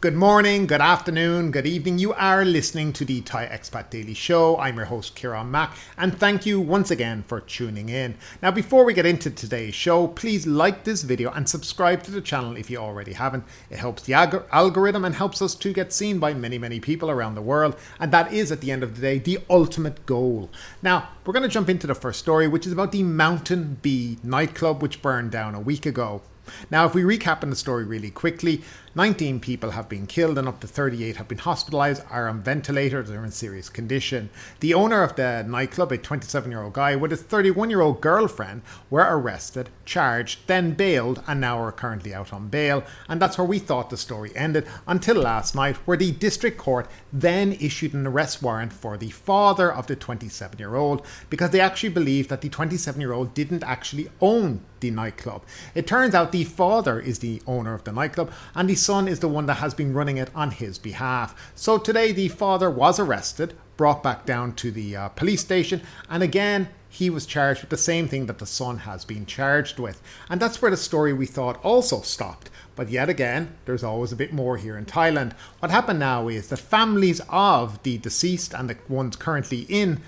Good morning, good afternoon, good evening. You are listening to the Thai Expat Daily Show. I'm your host, Kieran Mack, and thank you once again for tuning in. Now, before we get into today's show, please like this video and subscribe to the channel if you already haven't. It helps the ag- algorithm and helps us to get seen by many, many people around the world, and that is, at the end of the day, the ultimate goal. Now, we're going to jump into the first story, which is about the Mountain B nightclub, which burned down a week ago. Now, if we recap in the story really quickly, 19 people have been killed and up to 38 have been hospitalized, are on ventilators, are in serious condition. The owner of the nightclub, a 27 year old guy with his 31 year old girlfriend, were arrested, charged, then bailed, and now are currently out on bail. And that's where we thought the story ended until last night, where the district court then issued an arrest warrant for the father of the 27 year old because they actually believed that the 27 year old didn't actually own the nightclub. It turns out the father is the owner of the nightclub and the son is the one that has been running it on his behalf. So today the father was arrested, brought back down to the uh, police station, and again he was charged with the same thing that the son has been charged with. And that's where the story we thought also stopped. But yet again, there's always a bit more here in Thailand. What happened now is the families of the deceased and the ones currently in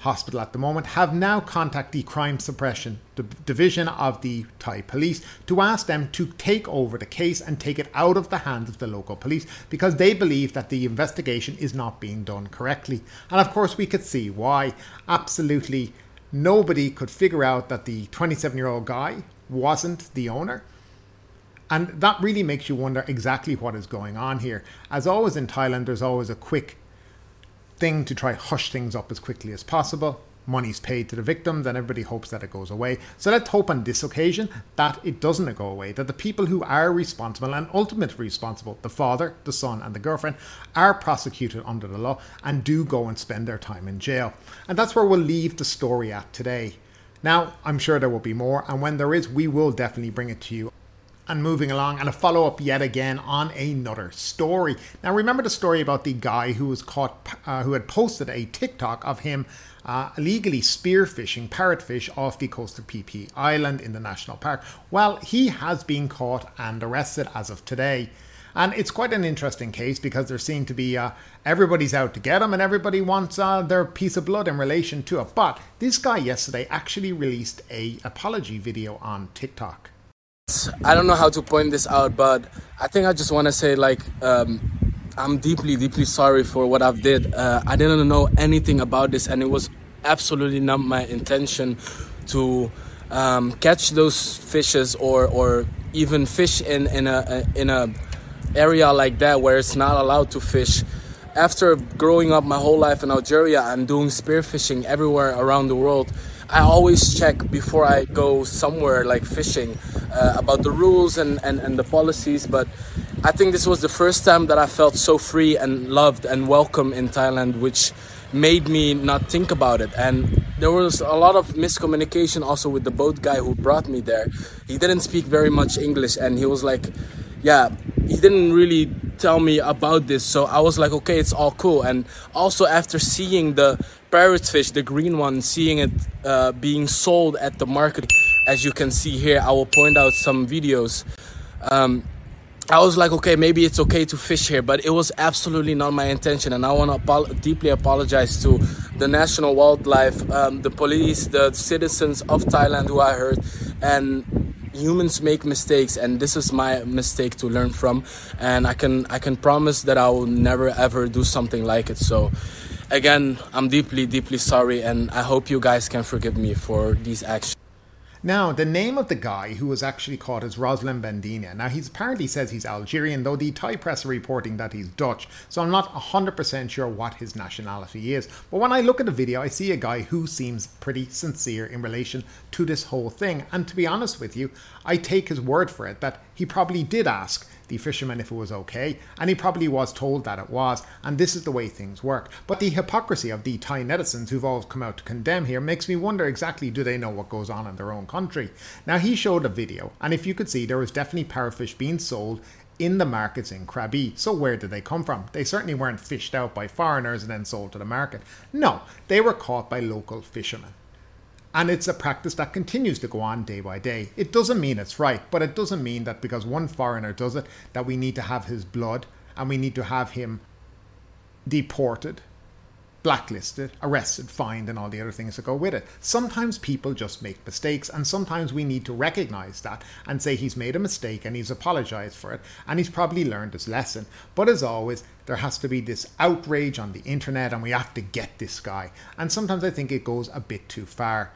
hospital at the moment have now contacted the crime suppression division of the Thai police to ask them to take over the case and take it out of the hands of the local police because they believe that the investigation is not being done correctly. And of course, we could see why. Absolutely nobody could figure out that the 27 year old guy wasn't the owner. And that really makes you wonder exactly what is going on here. As always in Thailand, there's always a quick thing to try hush things up as quickly as possible. Money's paid to the victims, and everybody hopes that it goes away. So let's hope on this occasion that it doesn't go away, that the people who are responsible and ultimately responsible, the father, the son, and the girlfriend, are prosecuted under the law and do go and spend their time in jail. And that's where we'll leave the story at today. Now, I'm sure there will be more, and when there is, we will definitely bring it to you and moving along and a follow up yet again on another story. Now, remember the story about the guy who was caught, uh, who had posted a TikTok of him uh, illegally spearfishing parrotfish off the coast of Phi Island in the national park? Well, he has been caught and arrested as of today. And it's quite an interesting case because there seem to be uh, everybody's out to get him and everybody wants uh, their piece of blood in relation to it. But this guy yesterday actually released a apology video on TikTok. I don't know how to point this out, but I think I just want to say like um, I'm deeply, deeply sorry for what I've did. Uh, I didn't know anything about this, and it was absolutely not my intention to um, catch those fishes or or even fish in in a in a area like that where it's not allowed to fish. After growing up my whole life in Algeria and doing spearfishing everywhere around the world, I always check before I go somewhere like fishing uh, about the rules and, and, and the policies. But I think this was the first time that I felt so free and loved and welcome in Thailand, which made me not think about it. And there was a lot of miscommunication also with the boat guy who brought me there. He didn't speak very much English and he was like, yeah, he didn't really tell me about this. So I was like, okay, it's all cool. And also after seeing the parrotfish, the green one, seeing it uh, being sold at the market, as you can see here, I will point out some videos. Um, I was like, okay, maybe it's okay to fish here, but it was absolutely not my intention. And I want to apo- deeply apologize to the National Wildlife, um, the police, the citizens of Thailand who I heard, and humans make mistakes and this is my mistake to learn from and i can i can promise that i will never ever do something like it so again i'm deeply deeply sorry and i hope you guys can forgive me for these actions now, the name of the guy who was actually caught is Roslan Bandina. Now, he apparently says he's Algerian, though the Thai press are reporting that he's Dutch, so I'm not 100% sure what his nationality is. But when I look at the video, I see a guy who seems pretty sincere in relation to this whole thing. And to be honest with you, I take his word for it that he probably did ask the fisherman if it was okay, and he probably was told that it was, and this is the way things work. But the hypocrisy of the Thai netizens who've all come out to condemn here makes me wonder exactly do they know what goes on in their own country? Now, he showed a video, and if you could see, there was definitely parrotfish being sold in the markets in Krabi. So where did they come from? They certainly weren't fished out by foreigners and then sold to the market. No, they were caught by local fishermen. And it's a practice that continues to go on day by day. It doesn't mean it's right, but it doesn't mean that because one foreigner does it, that we need to have his blood and we need to have him deported, blacklisted, arrested, fined, and all the other things that go with it. Sometimes people just make mistakes, and sometimes we need to recognize that and say he's made a mistake and he's apologized for it, and he's probably learned his lesson. But as always, there has to be this outrage on the internet, and we have to get this guy. And sometimes I think it goes a bit too far.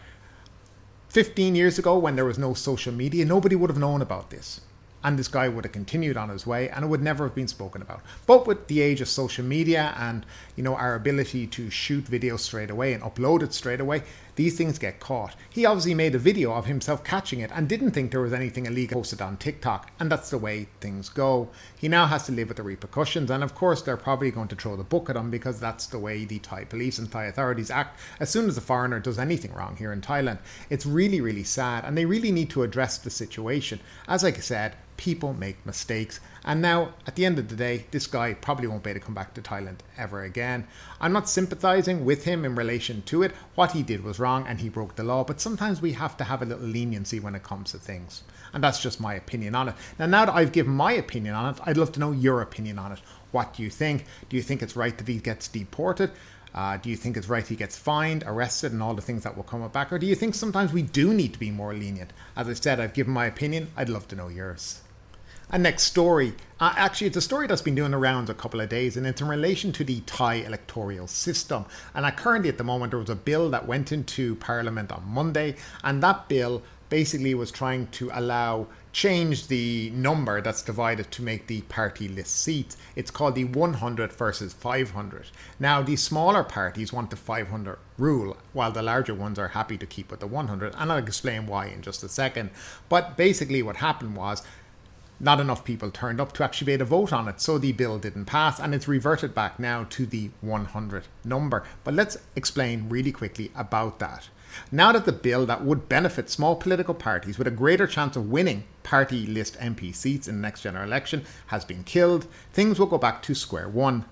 15 years ago, when there was no social media, nobody would have known about this and this guy would have continued on his way and it would never have been spoken about. But with the age of social media and you know our ability to shoot videos straight away and upload it straight away, these things get caught. He obviously made a video of himself catching it and didn't think there was anything illegal posted on TikTok, and that's the way things go. He now has to live with the repercussions, and of course, they're probably going to throw the book at him because that's the way the Thai police and Thai authorities act as soon as a foreigner does anything wrong here in Thailand. It's really, really sad, and they really need to address the situation. As I said, people make mistakes. And now, at the end of the day, this guy probably won't be able to come back to Thailand ever again. I'm not sympathizing with him in relation to it. What he did was wrong and he broke the law, but sometimes we have to have a little leniency when it comes to things. And that's just my opinion on it. Now, now that I've given my opinion on it, I'd love to know your opinion on it. What do you think? Do you think it's right that he gets deported? Uh, do you think it's right he gets fined, arrested, and all the things that will come back? Or do you think sometimes we do need to be more lenient? As I said, I've given my opinion. I'd love to know yours. Next story. Uh, actually, it's a story that's been doing the rounds a couple of days, and it's in relation to the Thai electoral system. And uh, currently, at the moment, there was a bill that went into Parliament on Monday, and that bill basically was trying to allow change the number that's divided to make the party list seats. It's called the 100 versus 500. Now, the smaller parties want the 500 rule, while the larger ones are happy to keep with the 100. And I'll explain why in just a second. But basically, what happened was not enough people turned up to able to vote on it, so the bill didn't pass, and it's reverted back now to the 100 number. But let's explain really quickly about that. Now that the bill that would benefit small political parties with a greater chance of winning party list MP seats in the next general election has been killed, things will go back to square one.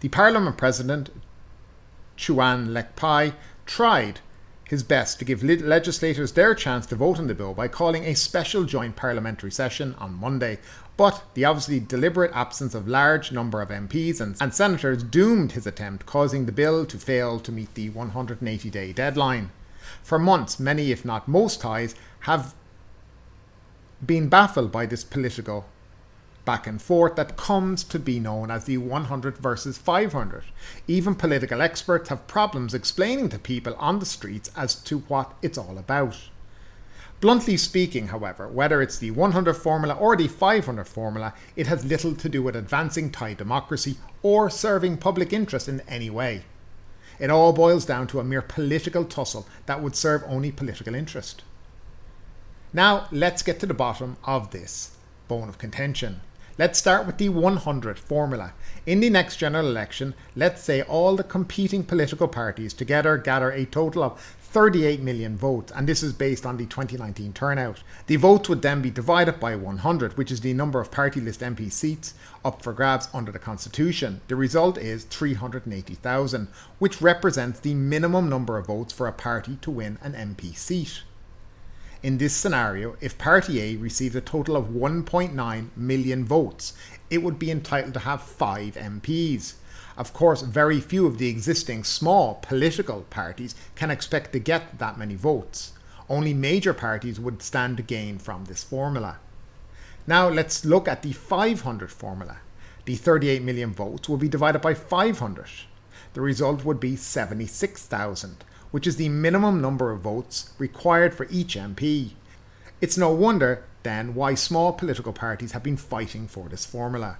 The Parliament President, Chuan Leekpai, tried his best to give legislators their chance to vote on the bill by calling a special joint parliamentary session on Monday. But the obviously deliberate absence of large number of MPs and, and senators doomed his attempt, causing the bill to fail to meet the 180 day deadline. For months, many, if not most Thais, have been baffled by this political back and forth that comes to be known as the 100 versus 500. Even political experts have problems explaining to people on the streets as to what it's all about. Bluntly speaking, however, whether it's the 100 formula or the 500 formula, it has little to do with advancing Thai democracy or serving public interest in any way. It all boils down to a mere political tussle that would serve only political interest. Now, let's get to the bottom of this bone of contention. Let's start with the 100 formula. In the next general election, let's say all the competing political parties together gather a total of 38 million votes, and this is based on the 2019 turnout. The votes would then be divided by 100, which is the number of party list MP seats up for grabs under the Constitution. The result is 380,000, which represents the minimum number of votes for a party to win an MP seat. In this scenario, if Party A received a total of 1.9 million votes, it would be entitled to have 5 MPs. Of course, very few of the existing small political parties can expect to get that many votes. Only major parties would stand to gain from this formula. Now let's look at the 500 formula. The 38 million votes will be divided by 500. The result would be 76,000 which is the minimum number of votes required for each MP. It's no wonder, then, why small political parties have been fighting for this formula.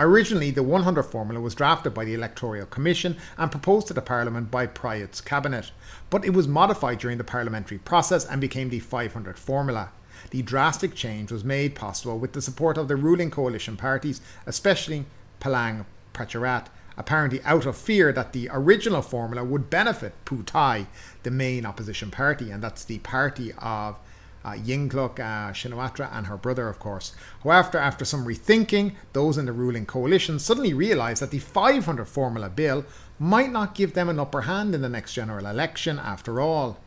Originally, the 100 formula was drafted by the Electoral Commission and proposed to the Parliament by Prayut's cabinet, but it was modified during the parliamentary process and became the 500 formula. The drastic change was made possible with the support of the ruling coalition parties, especially Palang Pracharat, apparently out of fear that the original formula would benefit Pheu Thai, the main opposition party, and that's the party of uh, Yingluck uh, Shinawatra and her brother, of course. However, after some rethinking, those in the ruling coalition suddenly realised that the 500 formula bill might not give them an upper hand in the next general election after all.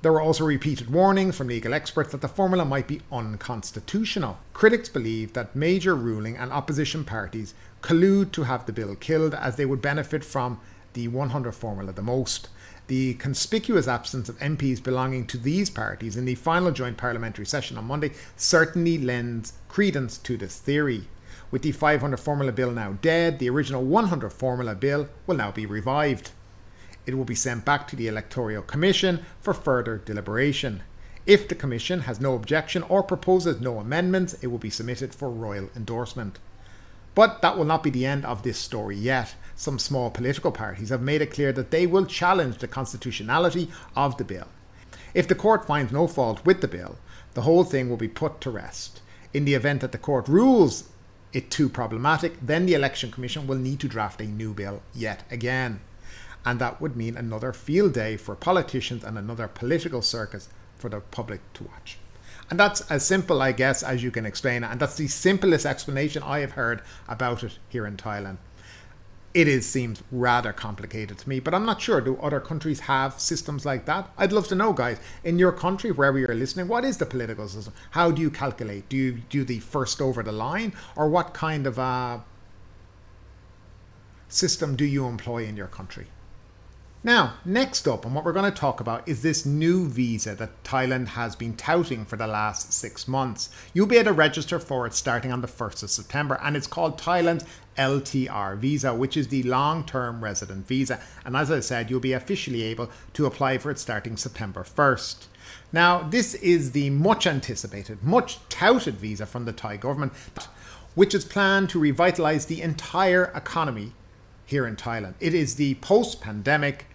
There were also repeated warnings from legal experts that the formula might be unconstitutional. Critics believe that major ruling and opposition parties collude to have the bill killed as they would benefit from the 100 formula the most. The conspicuous absence of MPs belonging to these parties in the final joint parliamentary session on Monday certainly lends credence to this theory. With the 500 formula bill now dead, the original 100 formula bill will now be revived. It will be sent back to the Electoral Commission for further deliberation. If the Commission has no objection or proposes no amendments, it will be submitted for royal endorsement. But that will not be the end of this story yet. Some small political parties have made it clear that they will challenge the constitutionality of the bill. If the court finds no fault with the bill, the whole thing will be put to rest. In the event that the court rules it too problematic, then the Election Commission will need to draft a new bill yet again and that would mean another field day for politicians and another political circus for the public to watch. And that's as simple, I guess, as you can explain it. And that's the simplest explanation I have heard about it here in Thailand. It is seems rather complicated to me, but I'm not sure. Do other countries have systems like that? I'd love to know, guys. In your country, wherever you're listening, what is the political system? How do you calculate? Do you do the first over the line, or what kind of a system do you employ in your country? Now, next up, and what we're going to talk about is this new visa that Thailand has been touting for the last six months. You'll be able to register for it starting on the 1st of September, and it's called Thailand's LTR visa, which is the long term resident visa. And as I said, you'll be officially able to apply for it starting September 1st. Now, this is the much anticipated, much touted visa from the Thai government, which is planned to revitalize the entire economy here in Thailand. It is the post pandemic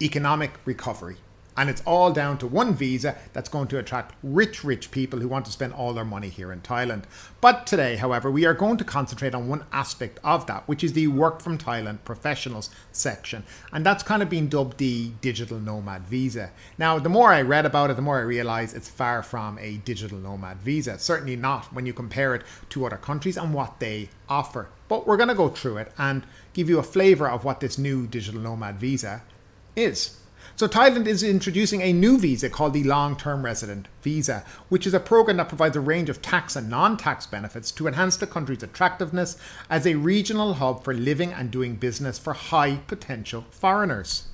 economic recovery. And it's all down to one visa that's going to attract rich, rich people who want to spend all their money here in Thailand. But today, however, we are going to concentrate on one aspect of that, which is the Work from Thailand Professionals section. And that's kind of been dubbed the Digital Nomad Visa. Now, the more I read about it, the more I realize it's far from a digital nomad visa. Certainly not when you compare it to other countries and what they offer. But we're going to go through it and give you a flavor of what this new digital nomad visa is. So, Thailand is introducing a new visa called the Long Term Resident Visa, which is a program that provides a range of tax and non tax benefits to enhance the country's attractiveness as a regional hub for living and doing business for high potential foreigners.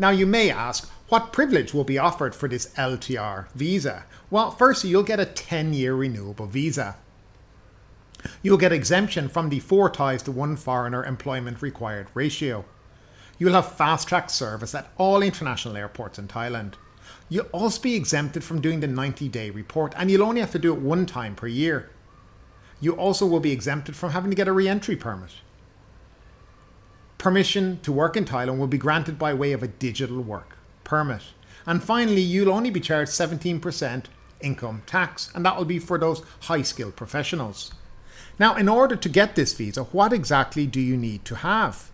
Now, you may ask, what privilege will be offered for this LTR visa? Well, firstly, you'll get a 10 year renewable visa. You'll get exemption from the four Thais to one foreigner employment required ratio. You'll have fast track service at all international airports in Thailand. You'll also be exempted from doing the 90 day report, and you'll only have to do it one time per year. You also will be exempted from having to get a re entry permit. Permission to work in Thailand will be granted by way of a digital work permit. And finally, you'll only be charged 17% income tax, and that will be for those high skilled professionals. Now, in order to get this visa, what exactly do you need to have?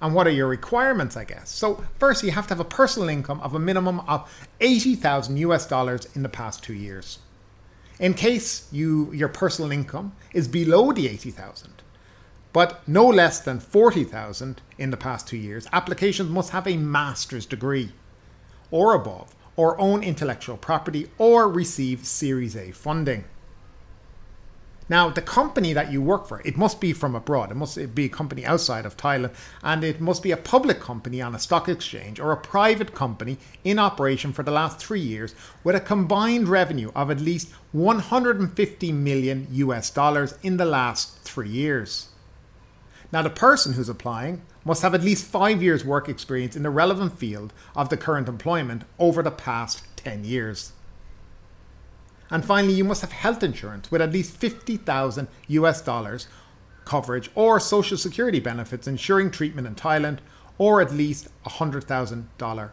And what are your requirements, I guess. So, first, you have to have a personal income of a minimum of 80,000 US dollars in the past two years. In case you your personal income is below the 80,000, but no less than 40,000 in the past two years, applications must have a master's degree or above, or own intellectual property, or receive Series A funding. Now, the company that you work for, it must be from abroad. It must be a company outside of Thailand, and it must be a public company on a stock exchange or a private company in operation for the last three years with a combined revenue of at least 150 million US dollars in the last three years. Now, the person who's applying must have at least five years' work experience in the relevant field of the current employment over the past 10 years. And finally, you must have health insurance with at least 50,000 US dollars coverage or social security benefits ensuring treatment in Thailand or at least a $100,000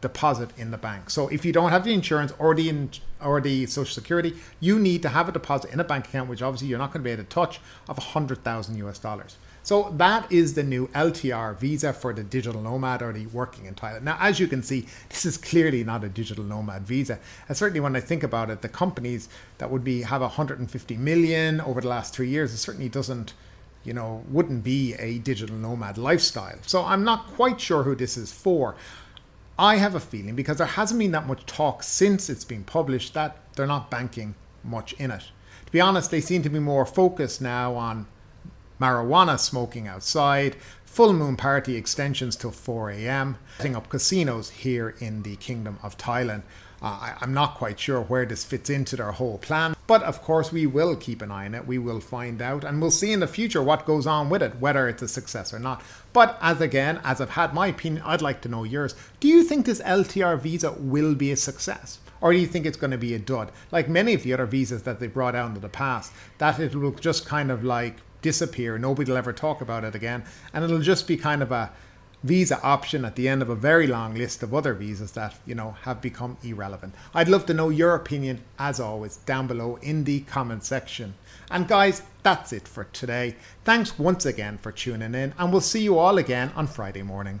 deposit in the bank. So if you don't have the insurance or the in, or the social security, you need to have a deposit in a bank account which obviously you're not going to be able to touch of 100,000 US dollars. So that is the new LTR visa for the digital nomad or the working in Thailand. Now, as you can see, this is clearly not a digital nomad visa. And certainly when I think about it, the companies that would be have 150 million over the last three years, it certainly doesn't, you know, wouldn't be a digital nomad lifestyle. So I'm not quite sure who this is for. I have a feeling because there hasn't been that much talk since it's been published that they're not banking much in it. To be honest, they seem to be more focused now on marijuana smoking outside, full moon party extensions till 4 a.m., setting up casinos here in the Kingdom of Thailand. Uh, I, I'm not quite sure where this fits into their whole plan, but of course, we will keep an eye on it. We will find out, and we'll see in the future what goes on with it, whether it's a success or not. But as again, as I've had my opinion, I'd like to know yours. Do you think this LTR visa will be a success? Or do you think it's going to be a dud? Like many of the other visas that they brought out in the past, that it will just kind of like disappear. Nobody will ever talk about it again. And it'll just be kind of a visa option at the end of a very long list of other visas that, you know, have become irrelevant. I'd love to know your opinion, as always, down below in the comment section. And guys, that's it for today. Thanks once again for tuning in, and we'll see you all again on Friday morning.